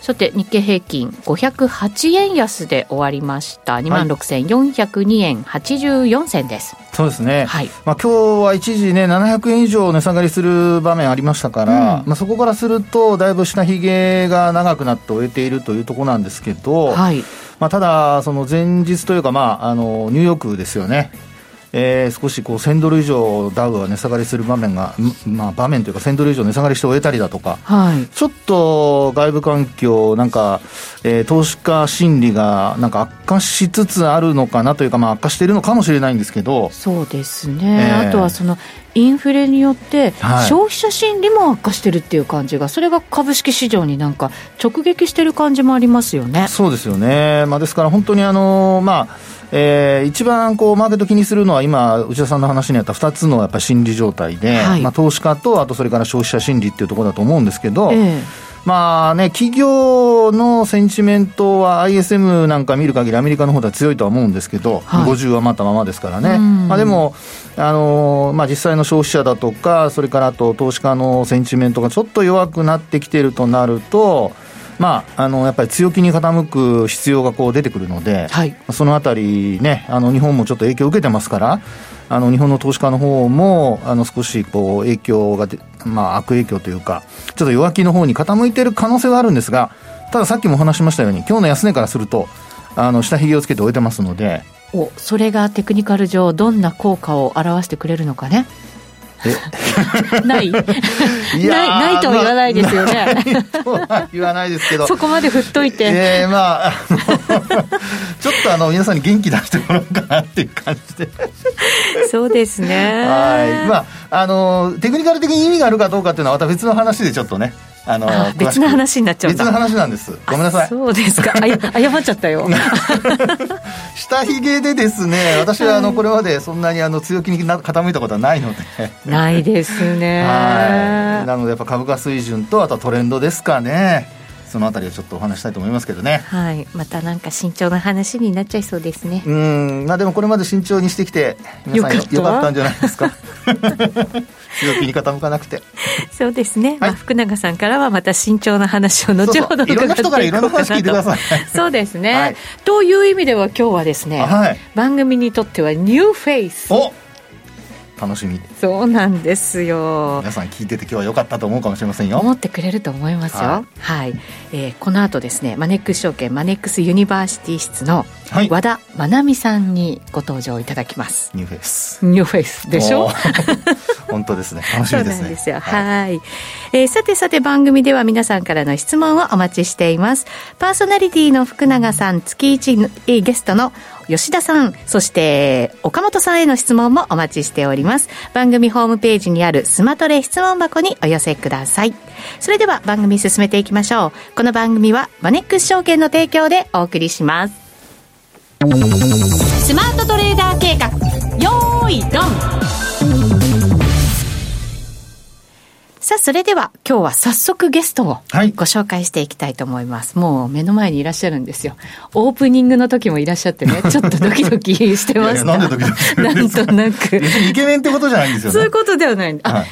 さて日経平均508円安で終わりました。2万6402円84銭です、そうですね、はい。まあ、今日は一時ね700円以上値下がりする場面ありましたから、うん、まあ、そこからするとだいぶ下髭が長くなって終えているというところなんですけど、はい。まあ、ただその前日というか、まあ、あのニューヨークですよねえー、少しこう1000ドル以上ダウは値下がりする場面が、まあ、場面というか1000ドル以上値下がりして終えたりだとか、はい、ちょっと外部環境、なんか、えー、投資家心理がなんか悪化しつつあるのかなというか、まあ、悪化しているのかもしれないんですけどそうですね、えー、あとはそのインフレによって、消費者心理も悪化してるっていう感じが、それが株式市場になんか直撃してる感じもありますよね。そうですよね、まあ、ですから本当にあの、まあえー、一番こうマーケット気にするのは今、内田さんの話にあった2つのやっぱ心理状態で、はい、まあ、投資家と、あとそれから消費者心理っていうところだと思うんですけど、えー、まあね、企業のセンチメントは ISM なんか見る限りアメリカの方では強いとは思うんですけど、はい、50はまたままですからね。まあ、でも、あのー、まあ、実際の消費者だとか、それからあと投資家のセンチメントがちょっと弱くなってきてるとなると、まあ、あのやっぱり強気に傾く必要がこう出てくるので、はい、そのあたりね、あの日本もちょっと影響を受けてますから、あの日本の投資家の方もあの少しこう影響がまあ、悪影響というか、ちょっと弱気の方に傾いている可能性はあるんですが、たださっきもお話しましたように、今日の安値からすると、あの下髭をつけて終えてますので。おそれがテクニカル上、どんな効果を表してくれるのかね。ないないないとは言わないですよね。言わないですけど。そこまで振っといて。ええー、まあ、ちょっとあの、皆さんに元気出してもらおうかなっていう感じで。そうですね。はい。まあ、あの、テクニカル的に意味があるかどうかっていうのはまた別の話でちょっとね。あの別の話になっちゃう別の話なんです。ごめんなさい。そうですか。あや謝っちゃったよ。下髭でですね私はあのこれまでそんなにあの強気に傾いたことはないので。ないですね。はい。なのでやっぱ株価水準とあとはトレンドですかねそのあたりをちょっとお話したいと思いますけどね。はい。またなんか慎重な話になっちゃいそうですね。うん。まあでもこれまで慎重にしてきて皆さんよよかった。んじゃないですか。強気に傾かなくて。そうですね、はい、まあ、福永さんからはまた慎重な話を後ほどいろんな人からいろんな話聞いてください。そうですね、はい、という意味では今日はですね、はい、番組にとってはニューフェイス。お楽しみ。そうなんですよ。皆さん聞いてて今日は良かったと思うかもしれませんよ。思ってくれると思いますよ。はい、はい、えー、この後ですねマネックス証券マネックスユニバーシティ室の和田真奈美さんにご登場いただきます、ニューフェイス。ニューフェイス。でしょ？本当ですね。楽しみですね。そうなんですよ。はい、えー、さてさて番組では皆さんからの質問をお待ちしています。パーソナリティの福永さん月一ゲストの吉田さん、そして岡元さんへの質問もお待ちしております。番組ホームページにあるスマトレ質問箱にお寄せください。それでは番組進めていきましょう。この番組はマネックス証券の提供でお送りします。スマートトレーダー計画、よーい、ドンさあ、それでは今日は早速ゲストをご紹介していきたいと思います。はい、もう目の前にいらっしゃるんですよ。オープニングの時もいらっしゃってね、ちょっとドキドキしてました。なんでドキドキ なんとなく。イケメンってことじゃないんですよ、ね、そういうことではない。あ、はい、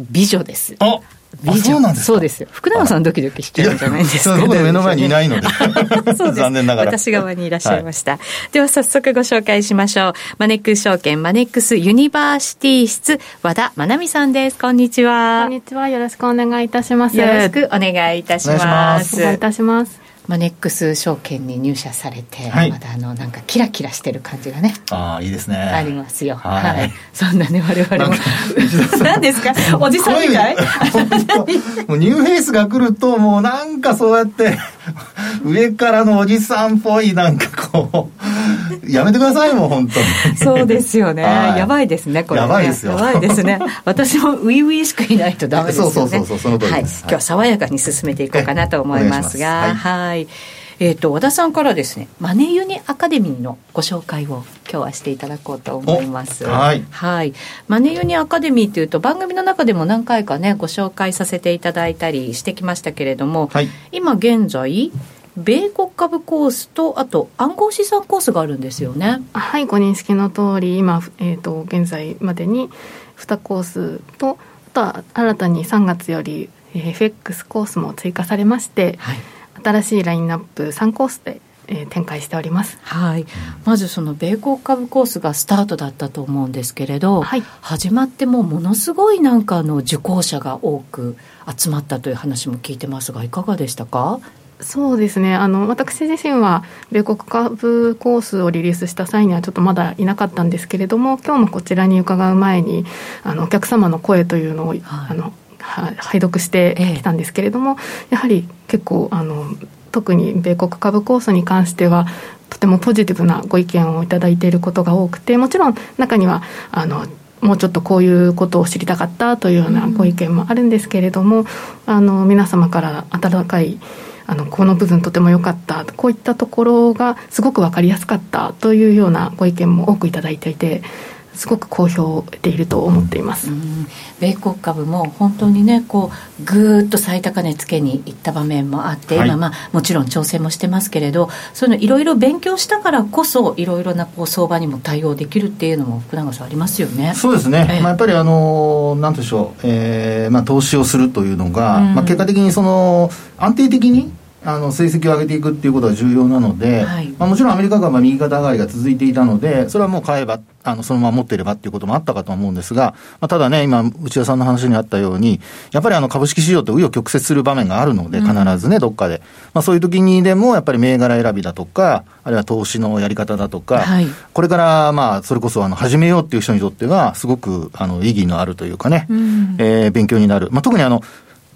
美女です。あそうそうですよ。福永さんドキドキしちゃうんじゃないですか。僕の目の前にいないので。そう残念ながら。私側にいらっしゃいました。はい、では早速ご紹介しましょう。マネックス証券マネックスユニバーシティ室和田真奈美さんです。こんにちは。こんにちは。よろしくお願いいたします。よろしくお願いいたします。お願いいたします。マネックス証券に入社されて、はい、まだあのなんかキラキラしてる感じがねああいいですね。ありますよ。はい、はい、そんなね我々も。何ですか？おじさんみたい？もうニューフェイスが来るともうなんかそうやって 上からのおじさんっぽいなんかこうやめてくださいもう本当に。そうですよね、はい、やばいですねこれ、ね、やばいですよ。やばいですね。私も初々しくいないとダメですよね。そうそうそうそうその通りです、はい、今日は爽やかに進めていこうかなと思いますが。はいえっ、ー、と、和田さんからですね、マネユニアカデミーのご紹介を今日はしていただこうと思います。はい。はい。マネユニアカデミーというと、番組の中でも何回かね、ご紹介させていただいたりしてきましたけれども、はい、今現在、米国株コースと、あと暗号資産コースがあるんですよね。はい、ご認識の通り、今、えっ、ー、と、現在までに2コースと、あとは新たに3月より FX コースも追加されまして、はい、新しいラインナップ3コースでえー、展開しております、はい、まずその米国株コースがスタートだったと思うんですけれど、はい、始まってもものすごいなんかの受講者が多く集まったという話も聞いてますがいかがでしたか？そうですね。あの私自身は米国株コースをリリースした際にはちょっとまだいなかったんですけれども今日もこちらに伺う前にあのお客様の声というのを、はい、あの拝読してきたんですけれども、ええ、やはり結構あの特に米国株コースに関してはとてもポジティブなご意見をいただいていることが多くてもちろん中にはあのもうちょっとこういうことを知りたかったというようなご意見もあるんですけれども、うん、あの皆様から温かいあのこの部分とても良かったこういったところがすごく分かりやすかったというようなご意見も多くいただいていてすごく好評でいると思っています、うん、米国株も本当にねこうぐーっと最高値つけにいった場面もあって、はい、今まあもちろん調整もしてますけれどそういうのいろいろ勉強したからこそいろいろなこう相場にも対応できるっていうのも福永さんありますよね。そうですね、えまあ、やっぱりあのなんでしょう、えーまあ、投資をするというのが、うん、まあ、結果的にその安定的にあの成績を上げていくっていうことが重要なので、はい、まあ、もちろんアメリカ株は右肩上がりが続いていたので、それはもう買えば、あのそのまま持っていればっていうこともあったかと思うんですが、まあ、ただね、今、内田さんの話にあったように、やっぱりあの株式市場って紆余曲折する場面があるので、必ずね、どっかで。まあ、そういう時にでも、やっぱり銘柄選びだとか、あるいは投資のやり方だとか、はい、これからまあそれこそあの始めようっていう人にとっては、すごくあの意義のあるというかね、うん、えー、勉強になる。まあ、特にあの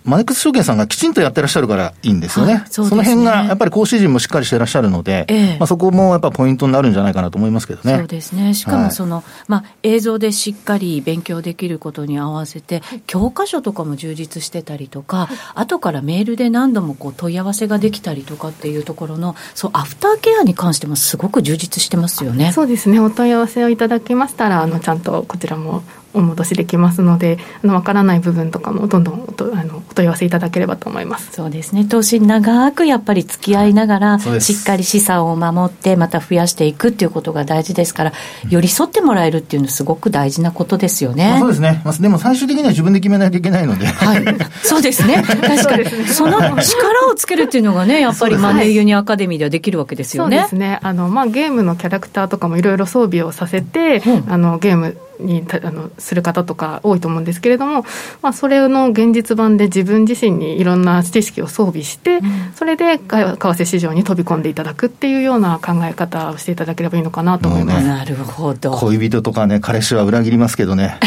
マネックス証券さんがきちんとやってらっしゃるからいいんですよね。そねその辺がやっぱり講師陣もしっかりしてらっしゃるので、ええ、まあ、そこもやっぱポイントになるんじゃないかなと思いますけどね。そうですね。しかもその、はい、まあ、映像でしっかり勉強できることに合わせて、教科書とかも充実してたりとか、後からメールで何度もこう問い合わせができたりとかっていうところの、そう、アフターケアに関してもすごく充実してますよね。そうですね。お問い合わせをいただきましたら、あの、ちゃんとこちらもお戻しできますのであの分からない部分とかもどんどんおあのお問い合わせいただければと思います。そうですね。投資長くやっぱり付き合いながらしっかり資産を守ってまた増やしていくっていうことが大事ですから寄り添ってもらえるっていうのはすごく大事なことですよね、まあ、そうですね、まあ、でも最終的には自分で決めないといけないので、はい、そうですね。確かに。その力をつけるっていうのがねやっぱりマネーユニアカデミーではできるわけですよね。そうですね。あの、まあ、ゲームのキャラクターとかもいろいろ装備をさせて、うん、あのゲームにあのする方とか多いと思うんですけれども、まあ、それの現実版で自分自身にいろんな知識を装備して、うん、それで為替市場に飛び込んでいただくっていうような考え方をしていただければいいのかなと思います、ね、なるほど。恋人とかね彼氏は裏切りますけどね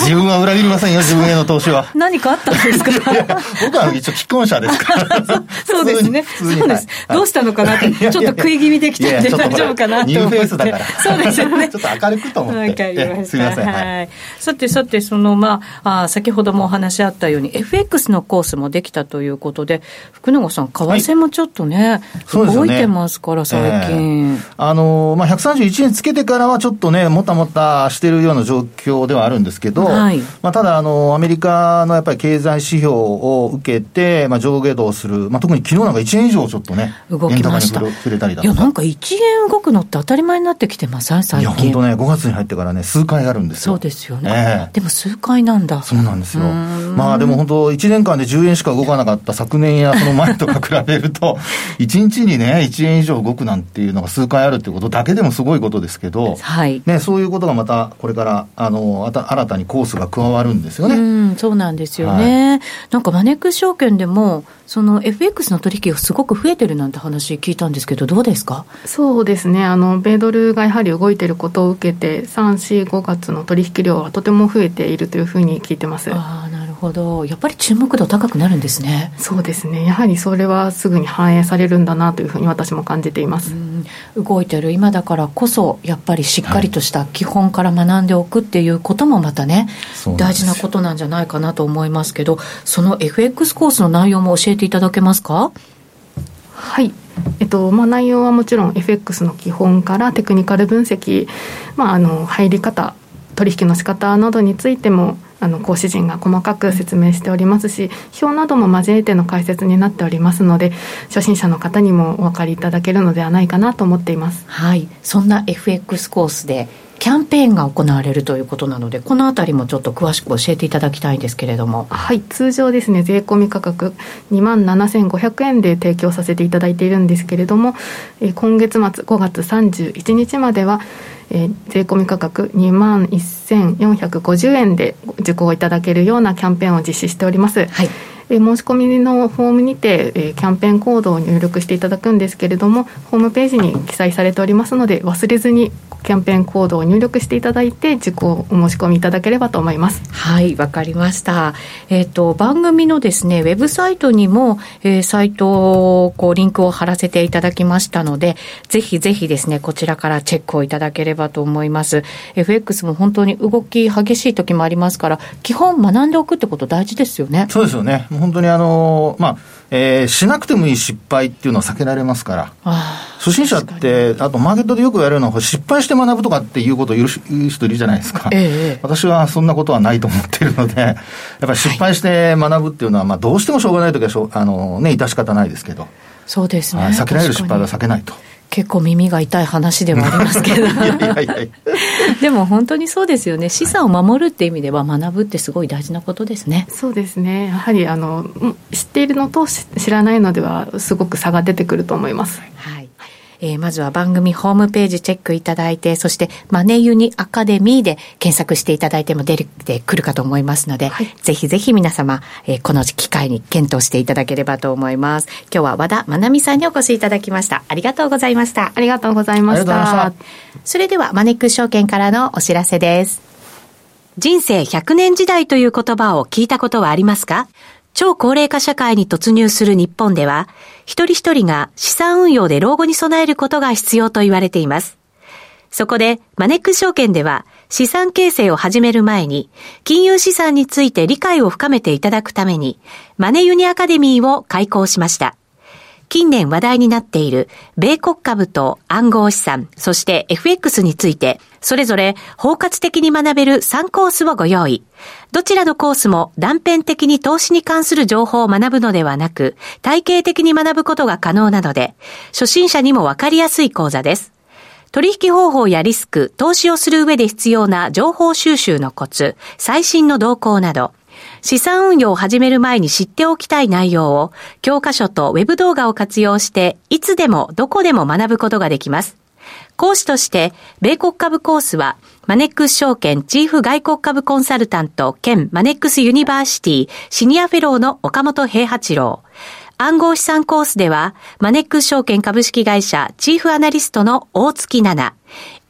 自分は裏切りませんよ自分への投資は。何かあったんですか？僕は一応既婚者ですから。そうですね。そうです、はい、どうしたのかなってちょっと食い気味できたんで大丈夫かなと思って。ニューフェイスだから。そうですよね。ちょっと明るくと思って。すみません、はい、さてさてそのまああ先ほどもお話あったように FX のコースもできたということで福永さん為替もちょっとね、はい、動いてますから最近、えー、あのまあ131円つけてからはちょっとねもたもたしてるような状況ではあるんですけど、はいまあ、ただあの、アメリカのやっぱり経済指標を受けて、まあ、上下動する、まあ、特に昨日なんか1円以上ちょっとね、動きました触れたりだとか。いや、なんか1円動くのって当たり前になってきてません、最近。いや、本当ね、5月に入ってからね、数回あるんですよ。そうですよね。えー、でも数回なんだ。そうなんですよ。まあ、でも本当、1年間で10円しか動かなかった昨年やその前とか比べると、1日にね、1円以上動くなんていうのが数回あるっていうことだけでもすごいことですけど、はい、ね、そういうことがまたこれからあの新たにコースが加わるんですよね。うん、そうなんですよね。はい、なんかマネックス証券でも、その FX の取引がすごく増えてるなんて話聞いたんですけど、どうですか？そうですね、あの米ドルがやはり動いてることを受けて、3、4、5月の取引量はとても増えているというふうに聞いてます。あなるほど、やっぱり注目度高くなるんですね。そうですね、やはりそれはすぐに反映されるんだなというふうに私も感じています。動いてる今だからこそ、やっぱりしっかりとした基本から学んでおくっていうこともまたね、はい、大事なことなんじゃないかなと思いますけど、その FX コースの内容も教えていただけますか？はい。えっとまあ、内容はもちろん FX の基本からテクニカル分析、まあ、あの入り方取引の仕方などについてもあの講師陣が細かく説明しておりますし表なども交えての解説になっておりますので初心者の方にもお分かりいただけるのではないかなと思っています。はい。そんな FX コースでキャンペーンが行われるということなのでこのあたりもちょっと詳しく教えていただきたいんですけれども。はい。通常ですね税込み価格2万7500円で提供させていただいているんですけれども、え今月末5月31日まではえー、税込み価格2万1450円で受講いただけるようなキャンペーンを実施しております。はいえ申し込みのフォームにて、えキャンペーンコードを入力していただくんですけれどもホームページに記載されておりますので忘れずにキャンペーンコードを入力していただいて受講お申し込みいただければと思います。はいわかりました。えっ、ー、と番組のですねウェブサイトにも、えー、サイトこうリンクを貼らせていただきましたのでぜひぜひですねこちらからチェックをいただければと思います。FX も本当に動き激しい時もありますから基本学んでおくってこと大事ですよね。そうですよね本当にあのまあえー、しなくてもいい失敗っていうのは避けられますから、初心者って、あとマーケットでよく言われるのは、失敗して学ぶとかっていうことを言う人いるじゃないですか、ええ、私はそんなことはないと思っているので、やっぱり失敗して学ぶっていうのは、まあ、どうしてもしょうがないときはしょあの、ね、致し方ないですけど、そうですね、避けられる失敗は避けないと。結構耳が痛い話ではありますけど。でも本当にそうですよね。資産を守るっていう意味では学ぶってすごい大事なことですね。そうですね。やはりあの知っているのと知らないのではすごく差が出てくると思います、はいえー、まずは番組ホームページチェックいただいて、そしてマネユニアカデミーで検索していただいても出てくるかと思いますので、はい、ぜひぜひ皆様、えー、この機会に検討していただければと思います。今日は和田まなみさんにお越しいただきました。ありがとうございました。ありがとうございました。それではマネックス証券からのお知らせです。人生100年時代という言葉を聞いたことはありますか？超高齢化社会に突入する日本では、一人一人が資産運用で老後に備えることが必要と言われています。そこで、マネックス証券では、資産形成を始める前に、金融資産について理解を深めていただくために、マネユニアカデミーを開講しました。近年話題になっている米国株と暗号資産、そして FX について、それぞれ包括的に学べる3コースをご用意。どちらのコースも断片的に投資に関する情報を学ぶのではなく、体系的に学ぶことが可能なので、初心者にもわかりやすい講座です。取引方法やリスク、投資をする上で必要な情報収集のコツ、最新の動向など、資産運用を始める前に知っておきたい内容を教科書とウェブ動画を活用していつでもどこでも学ぶことができます。講師として、米国株コースは、マネックス証券チーフ外国株コンサルタント兼マネックスユニバーシティシニアフェローの岡元兵八郎。暗号資産コースでは、マネックス証券株式会社チーフアナリストの大槻奈那。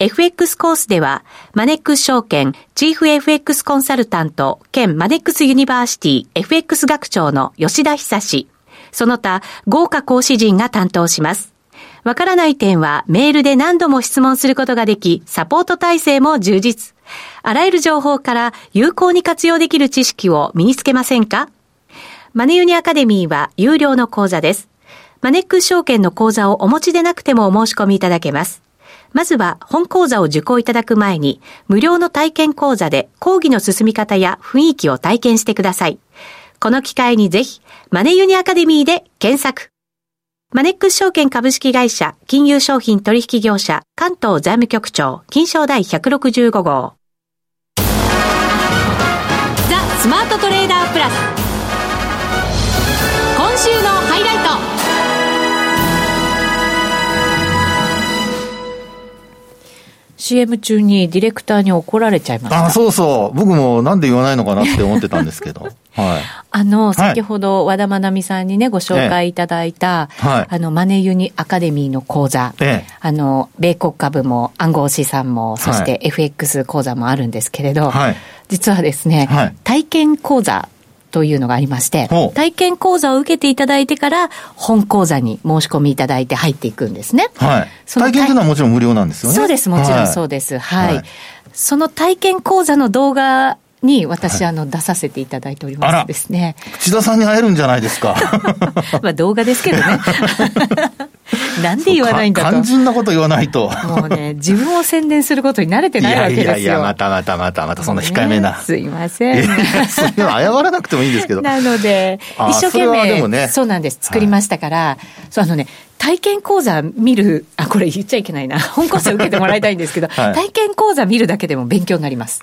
FX コースでは、マネックス証券チーフ FX コンサルタント兼マネックスユニバーシティ FX 学長の吉田恒。その他、豪華講師陣が担当します。わからない点はメールで何度も質問することができ、サポート体制も充実。あらゆる情報から有効に活用できる知識を身につけませんか？マネユニアカデミーは有料の講座です。マネックス証券の講座をお持ちでなくてもお申し込みいただけます。まずは本講座を受講いただく前に、無料の体験講座で講義の進み方や雰囲気を体験してください。この機会にぜひ、マネユニアカデミーで検索。マネックス証券株式会社金融商品取引業者関東財務局長金賞第165号。ザ・スマートトレーダープラス。今週のハイライト CM 中にディレクターに怒られちゃいました。あそうそう。僕もなんで言わないのかなって思ってたんですけど。はい、あの、先ほど和田まなみさんにね、ご紹介いただいた、はい、あの、マネユニアカデミーの講座、ええ、あの、米国株も暗号資産も、そして FX 講座もあるんですけれど、はい、実はですね、体験講座というのがありまして、体験講座を受けていただいてから、本講座に申し込みいただいて入っていくんですね。はい。体験というのはもちろん無料なんですよね。そうです、もちろんそうです。はい。はい、その体験講座の動画に私、あの、出させていただいておりますですね。内田さんに会えるんじゃないですか。まあ動画ですけどね。なんで言わないんだと。肝心なこと言わないと。もうね、自分を宣伝することに慣れてないわけですよ。いやいやいや、またまたまたまた、そんな控えめな。すいません。そういうの謝らなくてもいいんですけど。なので、一生懸命、ね、そうなんです、作りましたから、はい、そうあのね、体験講座見る、あ、これ言っちゃいけないな。本講座受けてもらいたいんですけど、はい、体験講座見るだけでも勉強になります。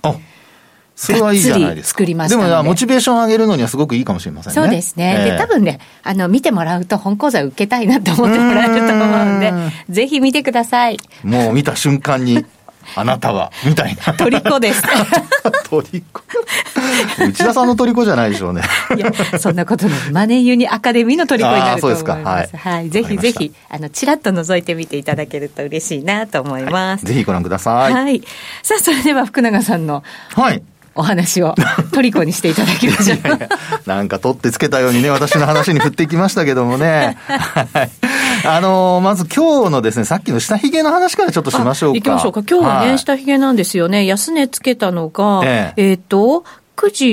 それはいいじゃないですか。作りましたでも、モチベーション上げるのにはすごくいいかもしれませんね。そうですね。えー、で、多分ね、あの、見てもらうと本講座受けたいなと思ってもらえると思うんで、ぜひ見てください。もう見た瞬間に、あなたは、みたいな。虜です。虜。内田さんの虜じゃないでしょうね。いや、そんなことない。マネーユニアカデミーの虜になると思います。そうですか。はい。はい。ぜひぜひ、あの、ちらっと覗いてみていただけると嬉しいなと思います。はい、ぜひご覧ください。はい。さあ、それでは福永さんの。はい。お話を虜にしていただきましょうなんか取ってつけたようにね、私の話に振ってきましたけどもね。はい。あのー、まず今日のですね、さっきの下髭の話からちょっとしましょうか。行きましょうか。今日はね、はい、下髭なんですよね。安値つけたのが、えっ、えー、と、9時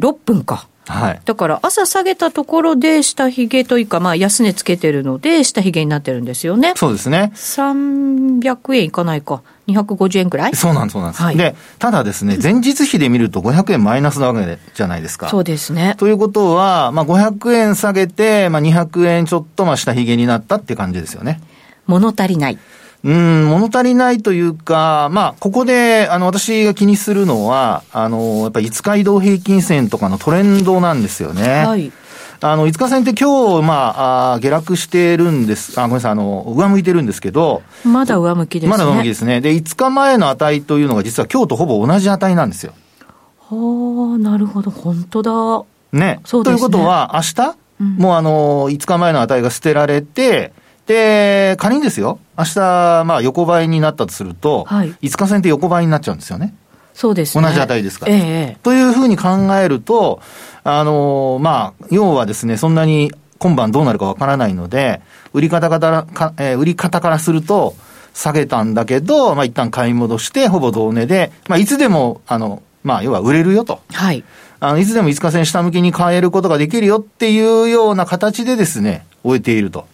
6分か。はい、だから朝下げたところで下髭というか、まあ、安値つけてるので、下髭になってるんですよね。そうですね。300円いかないか。250円くらい？そうなんです、そうなんです。はい、で、ただですね、前日比で見ると500円マイナスなわけじゃないですか。そうですね。ということは、まあ、500円下げて、まあ、200円ちょっと、まあ、下髭になったって感じですよね。物足りない。うん、物足りないというか、まあ、ここで、あの、私が気にするのは、あの、やっぱり5日移動平均線とかのトレンドなんですよね。はい。あの、5日線って今日、まあ、あ下落してるんです。あ、ごめんなさい、あの、上向いてるんですけど。まだ上向きですね。まだ上向きですね。で、5日前の値というのが実は今日とほぼ同じ値なんですよ。はあ、なるほど、本当だ。ね。そうですね。ということは、明日、うん、もうあの、5日前の値が捨てられて、で、仮にですよ、明日、まあ横ばいになったとすると、はい、5日線って横ばいになっちゃうんですよね。そうです、ね、同じ値ですから。ええ、というふうに考えると、あの、まあ、要はですね、そんなに今晩どうなるかわからないので、売り方からか、えー、売り方からすると、下げたんだけど、まあ一旦買い戻して、ほぼ同値で、まあいつでも、あの、まあ要は売れるよと。はい。あの、いつでも5日線下向きに変えることができるよっていうような形でですね、終えていると。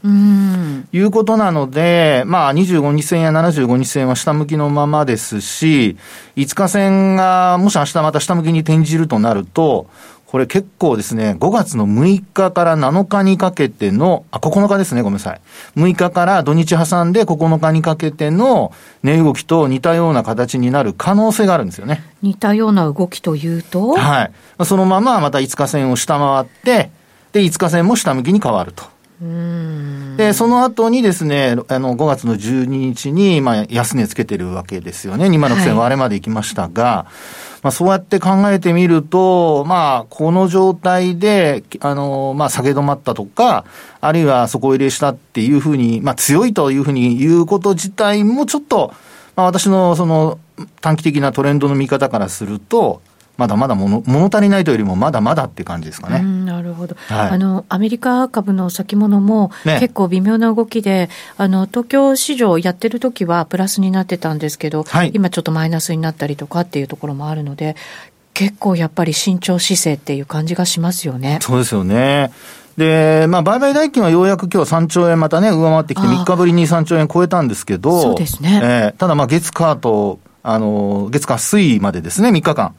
いうことなので、まあ、25日線や75日線は下向きのままですし、5日線がもし明日また下向きに転じるとなると、これ結構ですね、5月の6日から7日にかけての、あ、9日ですね、ごめんなさい。6日から土日挟んで9日にかけての値動きと似たような形になる可能性があるんですよね。似たような動きというと？はい。そのまままた5日線を下回って、で、5日線も下向きに変わると。で、その後にですね、あの、5月の12日に、まあ、安値つけてるわけですよね。2万6000割れまで行きましたが、はい、まあ、そうやって考えてみると、まあ、この状態で、あの、まあ、下げ止まったとか、あるいは底入れしたっていうふうに、まあ、強いというふうに言うこと自体もちょっと、まあ、私のその短期的なトレンドの見方からすると、まだまだ物物足りないというよりも、まだまだっていう感じですかね。なるほど、はい、あのアメリカ株の先物も、結構微妙な動きで、ね、あの東京市場やってる時はプラスになってたんですけど、はい、今ちょっとマイナスになったりとかっていうところもあるので、結構やっぱり慎重姿勢っていう感じがしますよね。そうですよね。で、まあ、売買代金はようやく今日3兆円またね、上回ってきて、3日ぶりに3兆円超えたんですけど、そうですね。えー、ただ、まあ、月火と、あの、月火水までですね、3日間。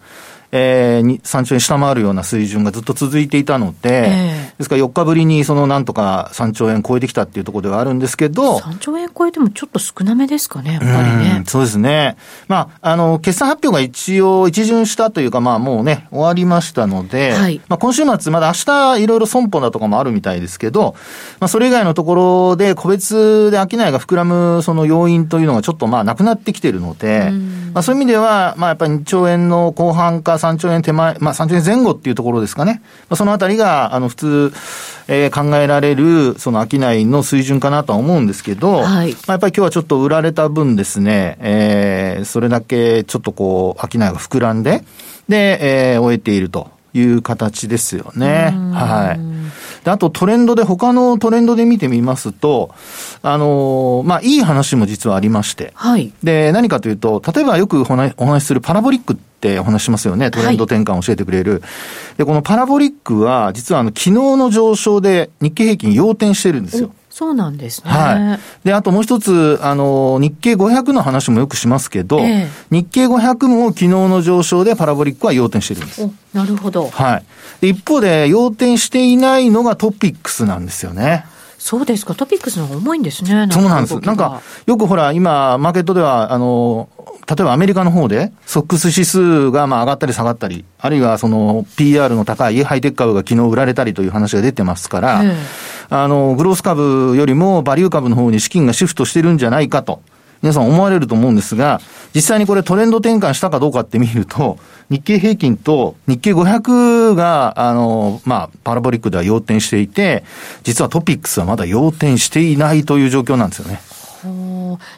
えー、3兆円下回るような水準がずっと続いていたので、えー、ですから4日ぶりにそのなんとか3兆円超えてきたっていうところではあるんですけど、3兆円超えてもちょっと少なめですかね、やっぱりね。うそうですね。まあ、あの、決算発表が一応一巡したというか、まあもうね、終わりましたので、はい、まあ今週末、まだ明日いろいろ損保だとかもあるみたいですけど、まあそれ以外のところで個別で商いが膨らむその要因というのがちょっとまあなくなってきてるので、まあそういう意味では、まあやっぱり2兆円の後半か3兆円手前、まあ3兆円前後っていうところですかね。まあ、そのあたりが、あの、普通、えー、考えられる、その商いの水準かなとは思うんですけど、はい、まあ、やっぱり今日はちょっと売られた分ですね、えー、それだけちょっとこう、商いが膨らんで、で、えー、終えているという形ですよね。はい。で、あとトレンドで、他のトレンドで見てみますと、あのー、まあ、いい話も実はありまして。はい。で、何かというと、例えばよくお話しするパラボリックってお話しますよね。トレンド転換を教えてくれる。はい、で、このパラボリックは、実はあの、昨日の上昇で日経平均要点してるんですよ。そうなんですね。はい。で、あともう一つ、あの、日経500の話もよくしますけど、え日経500も昨日の上昇でパラボリックは要点してるんです。なるほど。はい。一方で、要点していないのがトピックスなんですよね。そうですか。トピックスの方が重いんですね。そうなんです。なんか、よくほら、今、マーケットでは、あの、例えばアメリカの方で、ソックス指数がまあ上がったり下がったり、あるいはその PR の高いハイテク株が昨日売られたりという話が出てますから、あの、グロース株よりもバリュー株の方に資金がシフトしてるんじゃないかと。皆さん思われると思うんですが、実際にこれトレンド転換したかどうかって見ると、日経平均と日経500が、あの、まあ、パラボリックでは要点していて、実はトピックスはまだ要点していないという状況なんですよね。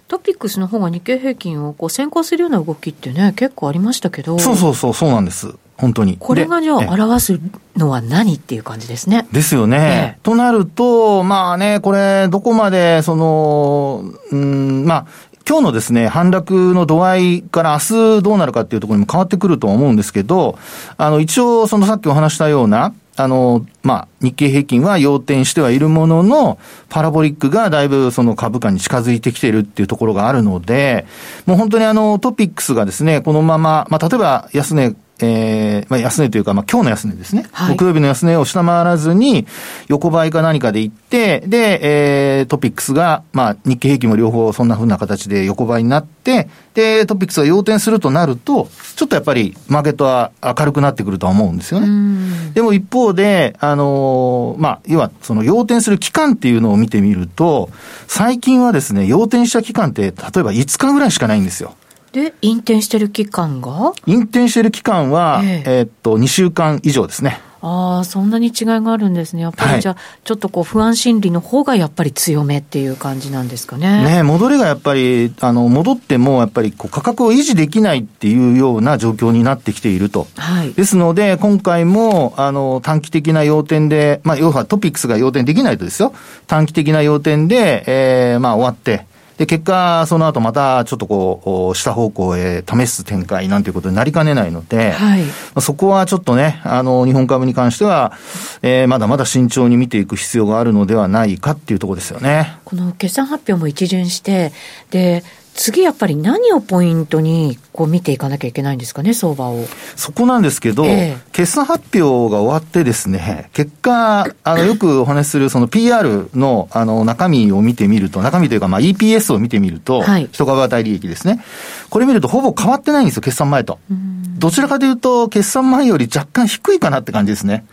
トピックスの方が日経平均をこう先行するような動きってね、結構ありましたけど。そうそうそう、そうなんです。本当に。これがじゃあ表すのは何っていう感じですね。ですよね。となると、まあね、これ、どこまで、その、うん、まあ、今日のですね、反落の度合いから明日どうなるかっていうところにも変わってくると思うんですけど、あの、一応、そのさっきお話したような、あの、まあ、日経平均は要点してはいるものの、パラボリックがだいぶその株価に近づいてきているっていうところがあるので、もう本当にあの、トピックスがですね、このまま、まあ、例えば安値えー、まあ、安値というか、まあ、今日の安値ですね。はい、木曜日の安値を下回らずに、横ばいか何かで行って、で、えー、トピックスが、まあ、日経平均も両方そんな風な形で横ばいになって、で、トピックスが要点するとなると、ちょっとやっぱりマーケットは明るくなってくるとは思うんですよね。でも一方で、あのー、まあ、要は、その要点する期間っていうのを見てみると、最近はですね、要点した期間って、例えば5日ぐらいしかないんですよ。で、引転してる期間が？引転してる期間は、えー、えー、っと、2週間以上ですね。ああ、そんなに違いがあるんですね。やっぱりじゃあ、はい、ちょっとこう不安心理の方がやっぱり強めっていう感じなんですかね。ね戻りがやっぱり、あの、戻ってもやっぱりこう価格を維持できないっていうような状況になってきていると。はい。ですので、今回も、あの、短期的な要点で、まあ、要はトピックスが要点できないとですよ。短期的な要点で、ええー、まあ終わって、で、結果、その後またちょっとこう、下方向へ試す展開なんていうことになりかねないので、はい、そこはちょっとね、あの、日本株に関しては、えー、まだまだ慎重に見ていく必要があるのではないかっていうところですよね。この決算発表も一巡して、で、次やっぱり何をポイントにこう見ていかなきゃいけないんですかね、相場を。そこなんですけど、えー、決算発表が終わってですね、結果、あの、よくお話しするその PR のあの中身を見てみると、中身というかまあ EPS を見てみると、はい、一株当たり利益ですね。これ見るとほぼ変わってないんですよ、決算前と。どちらかというと、決算前より若干低いかなって感じですね。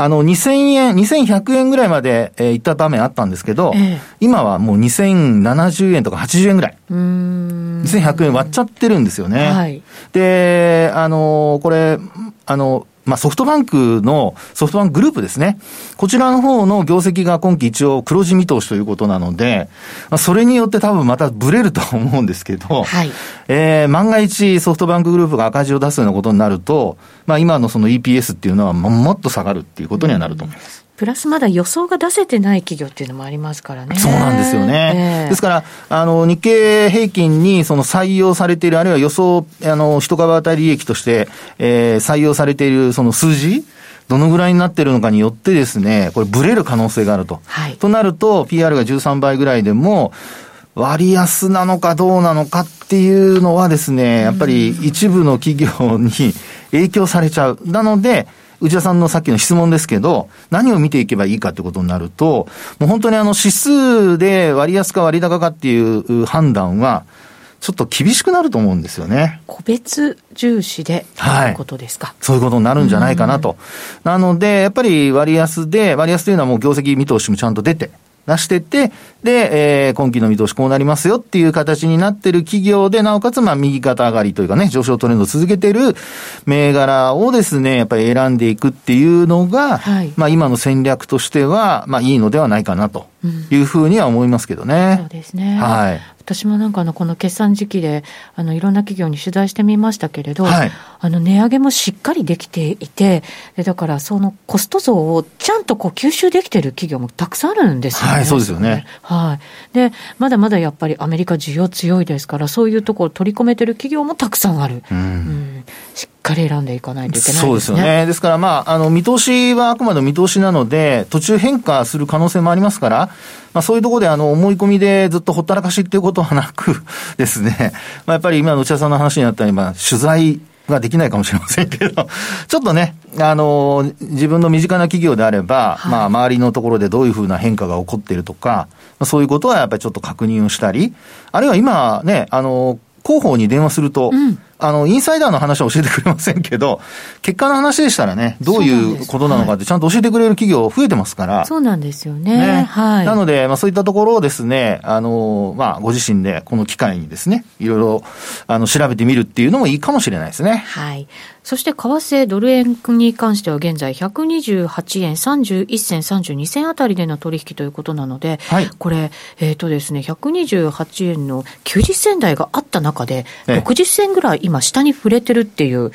あの、2000円、2100円ぐらいまで、えー、行った場面あったんですけど、えー、今はもう2070円とか80円ぐらい。2100円割っちゃってるんですよね。はい、で、あの、これ、あの、まあ、ソフトバンクの、ソフトバンクグループですね。こちらの方の業績が今期一応黒字見通しということなので、まあ、それによって多分またブレると思うんですけど、はい、えー、万が一ソフトバンクグループが赤字を出すようなことになると、まあ、今のその EPS っていうのはもっと下がるっていうことにはなると思います。プラスまだ予想が出せてない企業っていうのもありますからね。そうなんですよね。えー、ですから、あの、日経平均にその採用されている、あるいは予想、あの、一株当たり利益として、えー、採用されているその数字、どのぐらいになってるのかによってですね、これブレる可能性があると。はい、となると、PR が13倍ぐらいでも、割安なのかどうなのかっていうのはですね、やっぱり一部の企業に影響されちゃう。なので、内田さんのさっきの質問ですけど、何を見ていけばいいかってことになると、もう本当にあの指数で割安か割高かっていう判断は、ちょっと厳しくなると思うんですよね。個別重視で、はい、いうことですか？そういうことになるんじゃないかなと。なので、やっぱり割安で、割安というのはもう業績見通しもちゃんと出て、出してて、で、えー、今期の見通しこうなりますよっていう形になってる企業で、なおかつ、まあ、右肩上がりというかね、上昇トレンドを続けてる銘柄をですね、やっぱり選んでいくっていうのが、はい、まあ、今の戦略としては、まあ、いいのではないかなというふうには思いますけどね。うん、そうですね。はい。私もなんかあのこの決算時期であのいろんな企業に取材してみましたけれど、はい、あの値上げもしっかりできていて、だからそのコスト増をちゃんとこう吸収できている企業もたくさんあるんですよね。はい、そうですよね。はい。で、まだまだやっぱりアメリカ需要強いですから、そういうところを取り込めてる企業もたくさんある。うん、うん、かり選んでいかないといけないですね。そうですよね。ですから、まあ、あの、見通しはあくまで見通しなので、途中変化する可能性もありますから、まあ、そういうところで、あの、思い込みでずっとほったらかしっていうことはなく ですね、まあ、やっぱり今の内田さんの話にあったように、まあ、取材ができないかもしれませんけど、ちょっとね、あの、自分の身近な企業であれば、はい、まあ、周りのところでどういうふうな変化が起こっているとか、そういうことはやっぱりちょっと確認をしたり、あるいは今ね、あの、広報に電話すると、うんあの、インサイダーの話は教えてくれませんけど、結果の話でしたらね、どういうことなのかってちゃんと教えてくれる企業増えてますから。そうなんですよね。ねはい。なので、まあそういったところをですね、あの、まあご自身でこの機会にですね、いろいろ、あの、調べてみるっていうのもいいかもしれないですね。はい。そして為替ドル円に関しては現在128円31銭32銭あたりでの取引ということなので、はい、これ、えっ、ー、とですね、128円の90銭台があった中で、60銭ぐらい今下に触れてるっていう、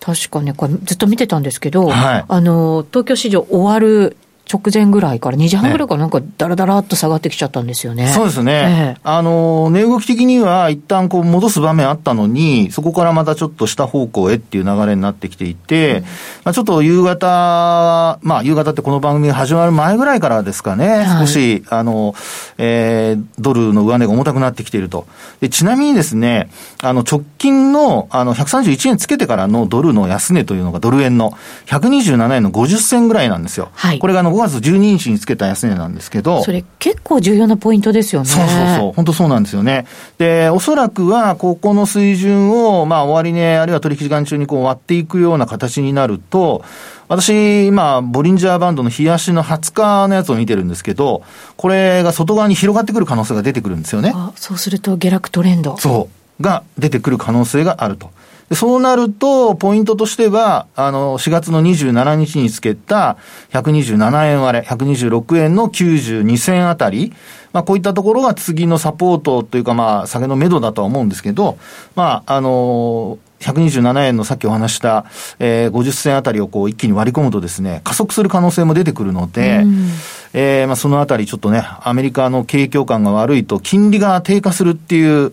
確かね、これずっと見てたんですけど、はい、あの、東京市場終わる直前ぐらいから2時半ぐらいからなんかだらだらっと下がってきちゃったんですよね。ねそうですね。ええ、あの、値動き的には一旦こう戻す場面あったのに、そこからまたちょっと下方向へっていう流れになってきていて、うん、まあちょっと夕方、まあ夕方ってこの番組が始まる前ぐらいからですかね、はい、少し、あの、えー、ドルの上値が重たくなってきていると。で、ちなみにですね、あの直近の、あの、131円つけてからのドルの安値というのがドル円の127円の50銭ぐらいなんですよ。はい。これがあの5月12日につけた安値なんですけど。それ結構重要なポイントですよね。そうそうそう。本当そうなんですよね。で、おそらくは、ここの水準を、まあ、終値、あるいは取引時間中にこう割っていくような形になると、私、今、ボリンジャーバンドの冷やしの20日のやつを見てるんですけど、これが外側に広がってくる可能性が出てくるんですよね。そうすると下落トレンド。そう。が出てくる可能性があると。そうなると、ポイントとしては、あの、4月の27日につけた127円割れ、126円の92銭あたり、まあ、こういったところが次のサポートというか、まあ、下げの目処だとは思うんですけど、まあ、あの、127円のさっきお話した、えー、50銭あたりをこう一気に割り込むとですね、加速する可能性も出てくるので、うん、えー、まあそのあたりちょっとね、アメリカの景況感が悪いと金利が低下するっていう、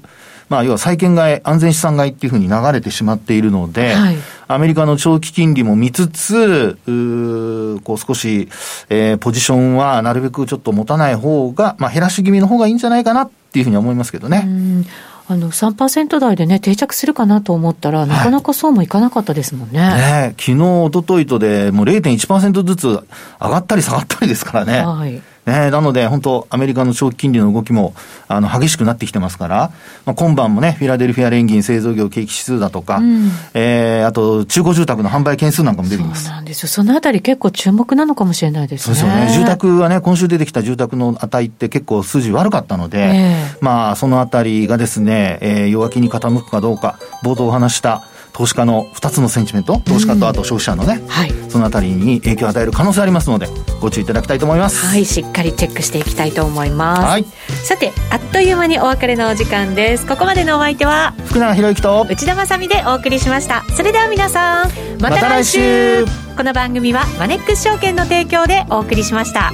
まあ、要は債券買い、安全資産買いっていうふうに流れてしまっているので、はい、アメリカの長期金利も見つつ、うこう少し、えー、ポジションはなるべくちょっと持たない方が、まあ、減らし気味の方がいいんじゃないかなっていうふうに思いますけどね。あの3%台でね、定着するかなと思ったら、なかなかそうもいかなかったですもんね。はい、ね昨日、一昨日とで、もう0.1%ずつ上がったり下がったりですからね。はいね、なので、本当、アメリカの長期金利の動きもあの激しくなってきてますから、まあ、今晩もね、フィラデルフィア連銀製造業景気指数だとか、うん、えー、あと、中古住宅の販売件数なんかも出てきます。そうなんですよ。そのあたり結構注目なのかもしれないですね。そうですよね。住宅はね、今週出てきた住宅の値って結構数字悪かったので、えー、まあ、そのあたりがですね、えー、弱気に傾くかどうか、冒頭お話した投資家の2つのセンチメント投資家とあと消費者のね、はい、そのあたりに影響を与える可能性ありますのでご注意いただきたいと思います。はいしっかりチェックしていきたいと思います、はい、さてあっという間にお別れのお時間です。ここまでのお相手は福永博之と内田まさでお送りしました。それでは皆さんまた来週。ま、来週。この番組はマネックス証券の提供でお送りしました。